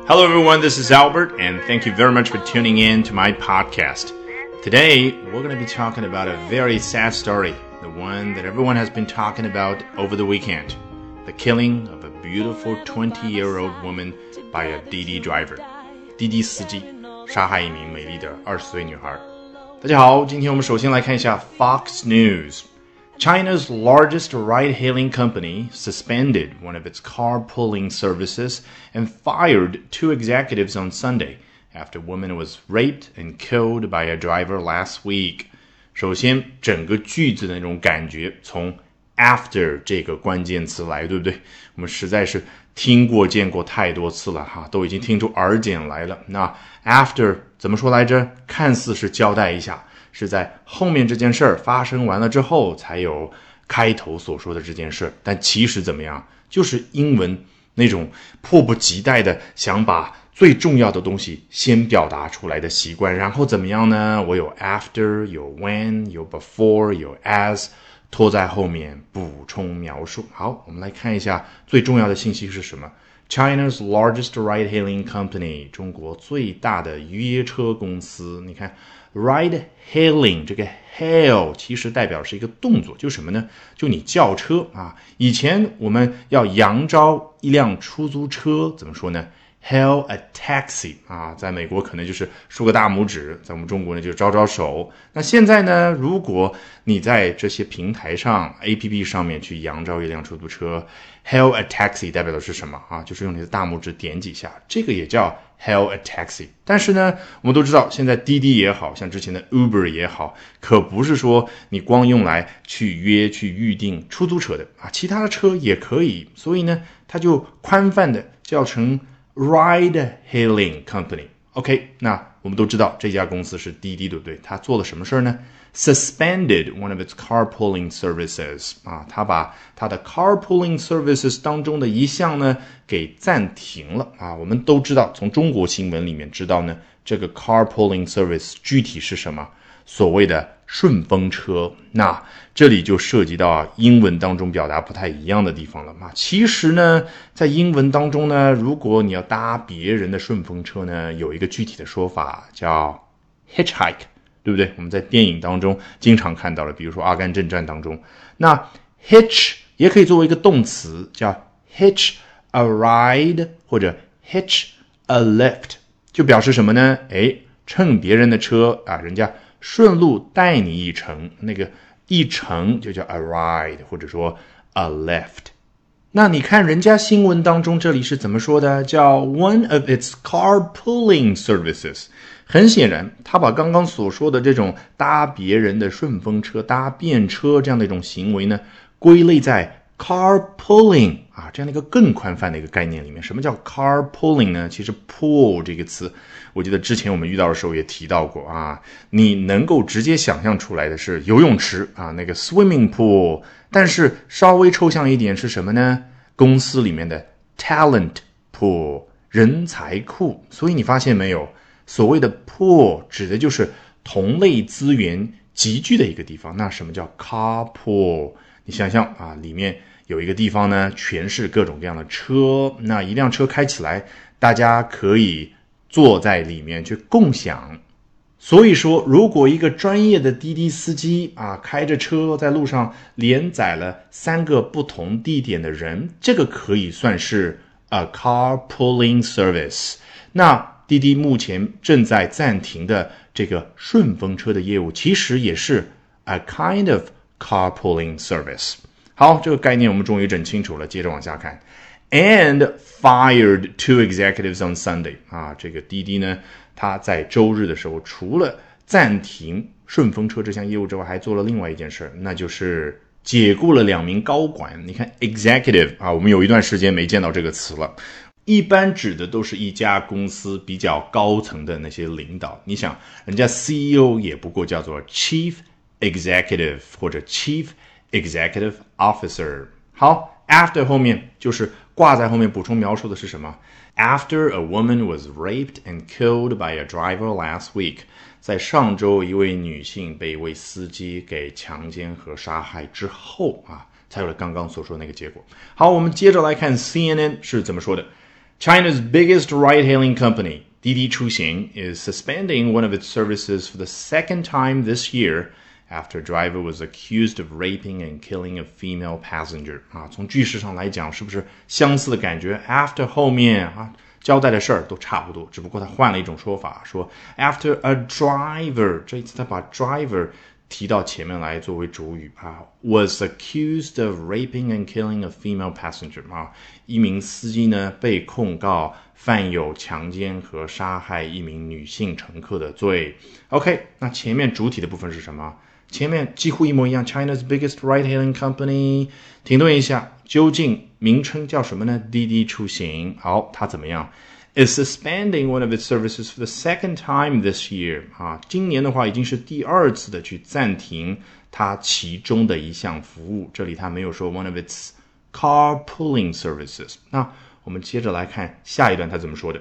Hello, everyone. This is Albert, and thank you very much for tuning in to my podcast. Today, we're going to be talking about a very sad story, the one that everyone has been talking about over the weekend the killing of a beautiful 20 year old woman by a Didi driver. 滴滴司机杀害一名美丽的二十岁女孩。大家好，今天我们首先来看一下 Fox News。 China's largest ride hailing company suspended one of its carpooling services and fired two executives on Sunday after a woman was raped and killed by a driver last week. 首先，整个句子的那种感觉从 after 这个关键词来，对不对？我们实在是听过见过太多次了哈，都已经听出耳茧来了。那 after 怎么说来着？看似是交代一下。 是在后面这件事儿发生完了之后，才有开头所说的这件事儿。但其实怎么样，就是英文那种迫不及待的想把最重要的东西先表达出来的习惯。然后怎么样呢？我有 after，有 when，有 before，有 as，拖在后面补充描述。好，我们来看一下最重要的信息是什么？China's largest ride-hailing company，中国最大的约车公司。你看。Ride hailing 这个 hail 其实代表是一个动作，就什么呢？就你叫车啊。以前我们要扬招一辆出租车，怎么说呢？Hail a taxi 啊，在美国可能就是竖个大拇指，在我们中国呢就招招手。那现在呢，如果你在这些平台上 APP 上面去扬招一辆出租车，Hail a taxi 代表的是什么啊？就是用你的大拇指点几下，这个也叫。Hail a taxi，但是呢，我们都知道，现在滴滴也好像之前的 Uber 也好，可不是说你光用来去约去预定出租车的啊，其他的车也可以。所以呢，它就宽泛的叫成 Ride Hailing Company。OK，那我们都知道这家公司是滴滴，对不对？它做了什么事儿呢？suspended one of its carpooling services 啊，他把他的 carpooling services 当中的一项呢给暂停了啊。我们都知道，从中国新闻里面知道呢，这个 carpooling service 具体是什么？所谓的顺风车。那这里就涉及到，英文当中表达不太一样的地方了嘛。其实呢，在英文当中呢，如果你要搭别人的顺风车呢，有一个具体的说法叫 hitchhike。对不对？我们在电影当中经常看到了，比如说《阿甘正传》当中，那 hitch 也可以作为一个动词，叫 hitch a ride 或者 hitch a lift，就表示什么呢？哎，乘别人的车啊，人家顺路带你一程，那个一程就叫 a ride 或者说 a lift。那你看人家新闻当中这里是怎么说的？叫 one of its carpooling services。很显然，他把刚刚所说的这种搭别人的顺风车、搭便车这样的一种行为呢，归类在 carpooling 啊这样的一个更宽泛的一个概念里面。什么叫 carpooling 呢？其实 pool 这个词，我记得之前我们遇到的时候也提到过啊。你能够直接想象出来的是游泳池啊，那个 swimming pool。但是稍微抽象一点是什么呢？公司里面的 talent pool 人才库。所以你发现没有？所谓的 pool 指的就是同类资源集聚的一个地方。那什么叫 carpool？你想想啊，里面有一个地方呢，全是各种各样的车。那一辆车开起来，大家可以坐在里面去共享。所以说，如果一个专业的滴滴司机啊，开着车在路上连载了三个不同地点的人，这个可以算是 a carpooling service。那滴滴目前正在暂停的这个顺风车的业务，其实也是 a kind of carpooling service。好，这个概念我们终于整清楚了。接着往下看，and fired two executives on Sunday。啊，这个滴滴呢，他在周日的时候，除了暂停顺风车这项业务之外，还做了另外一件事，那就是解雇了两名高管。你看，executive 啊，我们有一段时间没见到这个词了。一般指的都是一家公司比较高层的那些领导。你想，人家 CEO 也不过叫做 Chief Executive 或者 Chief Executive Officer。好，after 后面就是挂在后面补充描述的是什么？After a woman was raped and killed by a driver last week，在上周一位女性被一位司机给强奸和杀害之后啊，才有了刚刚所说的那个结果。好，我们接着来看 CNN 是怎么说的。 China's biggest ride-hailing company, Didi Chuxing, is suspending one of its services for the second time this year after driver was accused of raping and killing a female passenger. 啊，从句式上来讲，是不是相似的感觉？After 后面啊，交代的事儿都差不多，只不过他换了一种说法，说 after a driver，这一次他把 driver 提到前面来作为主语啊，was accused of raping and killing a female passenger 啊，一名司机呢被控告犯有强奸和杀害一名女性乘客的罪。OK，那前面主体的部分是什么？前面几乎一模一样，China's biggest ride-hailing company。停顿一下，究竟名称叫什么呢？滴滴出行。好，它怎么样？is suspending one of its services for the second time this year 啊，今年的话已经是第二次的去暂停它其中的一项服务。这里它没有说 one of its carpooling services。那我们接着来看下一段它怎么说的。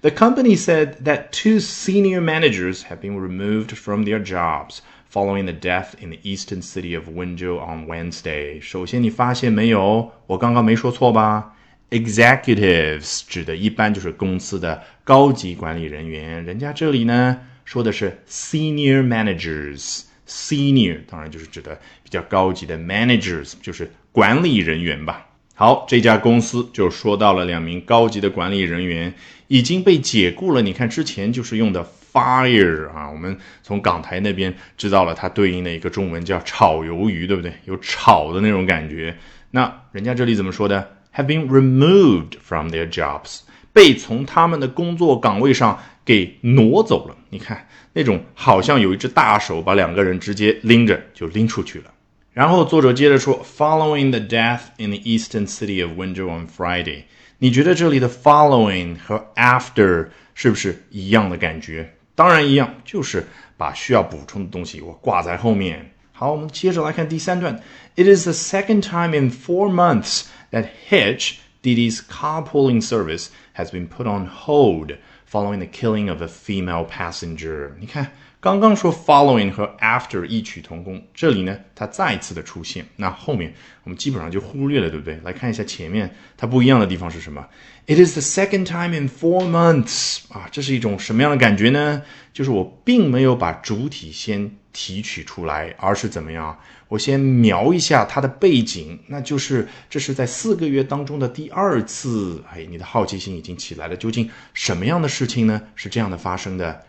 The company said that two senior managers have been removed from their jobs Following the death in the eastern city of Wenzhou on Wednesday。首先，你发现没有？我刚刚没说错吧？Executives 指的一般就是公司的高级管理人员，人家这里呢说的是 senior managers，senior 当然就是指的比较高级的 managers，就是管理人员吧。好，这家公司就说到了两名高级的管理人员已经被解雇了。你看之前就是用的 fire 啊，我们从港台那边知道了它对应的一个中文叫炒鱿鱼，对不对？有炒的那种感觉。那人家这里怎么说的？have been removed from their jobs，被从他们的工作岗位上给挪走了。你看那种好像有一只大手把两个人直接拎着就拎出去了。然后作者接着说，Following the death in the eastern city of Wenzhou on Friday，你觉得这里的 following 和 after 是不是一样的感觉？当然一样，就是把需要补充的东西我挂在后面。好，我们接着来看第三段。It is the second time in four months that Hitch, Didi's carpooling service, has been put on hold following the killing of a female passenger. 你看， 刚刚说 following 和 after 异曲同工，这里呢它再次的出现，那后面我们基本上就忽略了，对不对？来看一下前面它不一样的地方是什么？It is the second time in four months 啊，这是一种什么样的感觉呢？就是我并没有把主体先提取出来，而是怎么样？我先描一下它的背景，那就是这是在四个月当中的第二次。哎，你的好奇心已经起来了，究竟什么样的事情呢？是这样的发生的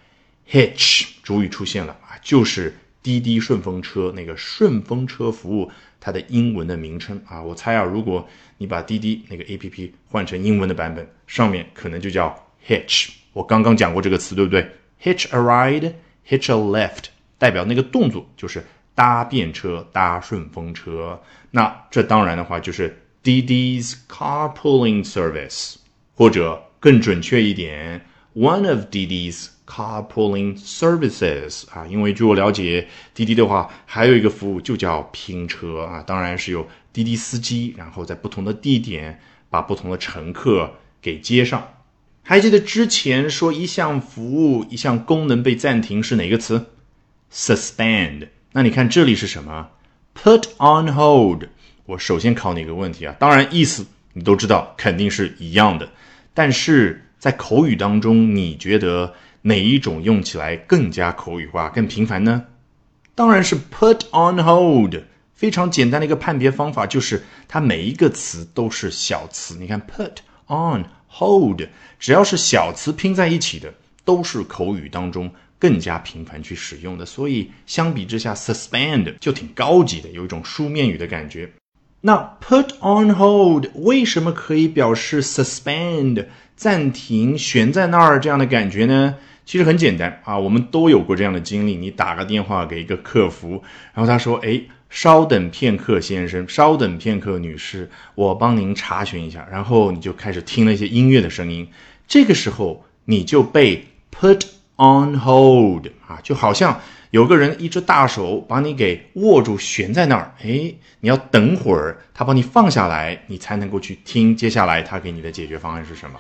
，Hitch 主语出现了啊，就是滴滴顺风车那个顺风车服务它的英文的名称啊。我猜啊，如果你把滴滴那个 A P P 换成英文的版本，上面可能就叫 Hitch。我刚刚讲过这个词，对不对？Hitch a ride，hitch a lift，代表那个动作就是。搭便车，搭顺风车，那这当然的话就是滴滴 's carpooling service，或者更准确一点，one of 滴滴 's carpooling services 啊，因为据我了解，滴滴的话还有一个服务就叫拼车啊，当然是有滴滴司机，然后在不同的地点把不同的乘客给接上。还记得之前说一项服务、一项功能被暂停是哪个词？suspend。那你看这里是什么？Put on hold。我首先考你一个问题啊，当然意思你都知道，肯定是一样的。但是在口语当中，你觉得哪一种用起来更加口语化、更频繁呢？当然是 put on hold。非常简单的一个判别方法就是，它每一个词都是小词。你看 put on hold，只要是小词拼在一起的，都是口语当中。更加频繁去使用的，所以相比之下，suspend 就挺高级的，有一种书面语的感觉。那 put on hold 为什么可以表示 suspend 暂停、悬在那儿这样的感觉呢？其实很简单啊，我们都有过这样的经历。你打个电话给一个客服，然后他说：“哎，稍等片刻，先生，稍等片刻，女士，我帮您查询一下。”然后你就开始听了一些音乐的声音，这个时候你就被 put。On hold 啊，就好像有个人一只大手把你给握住，悬在那儿。哎，你要等会儿他把你放下来，你才能够去听接下来他给你的解决方案是什么。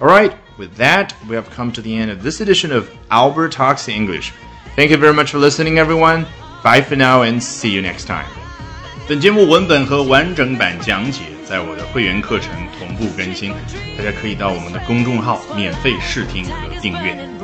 All right, with that, we have come to the end of this edition of Albert Talks English. Thank you very much for listening, everyone. Bye for now, and see you next time. 本节目文本和完整版讲解。在我的会员课程同步更新，大家可以到我们的公众号免费试听和订阅。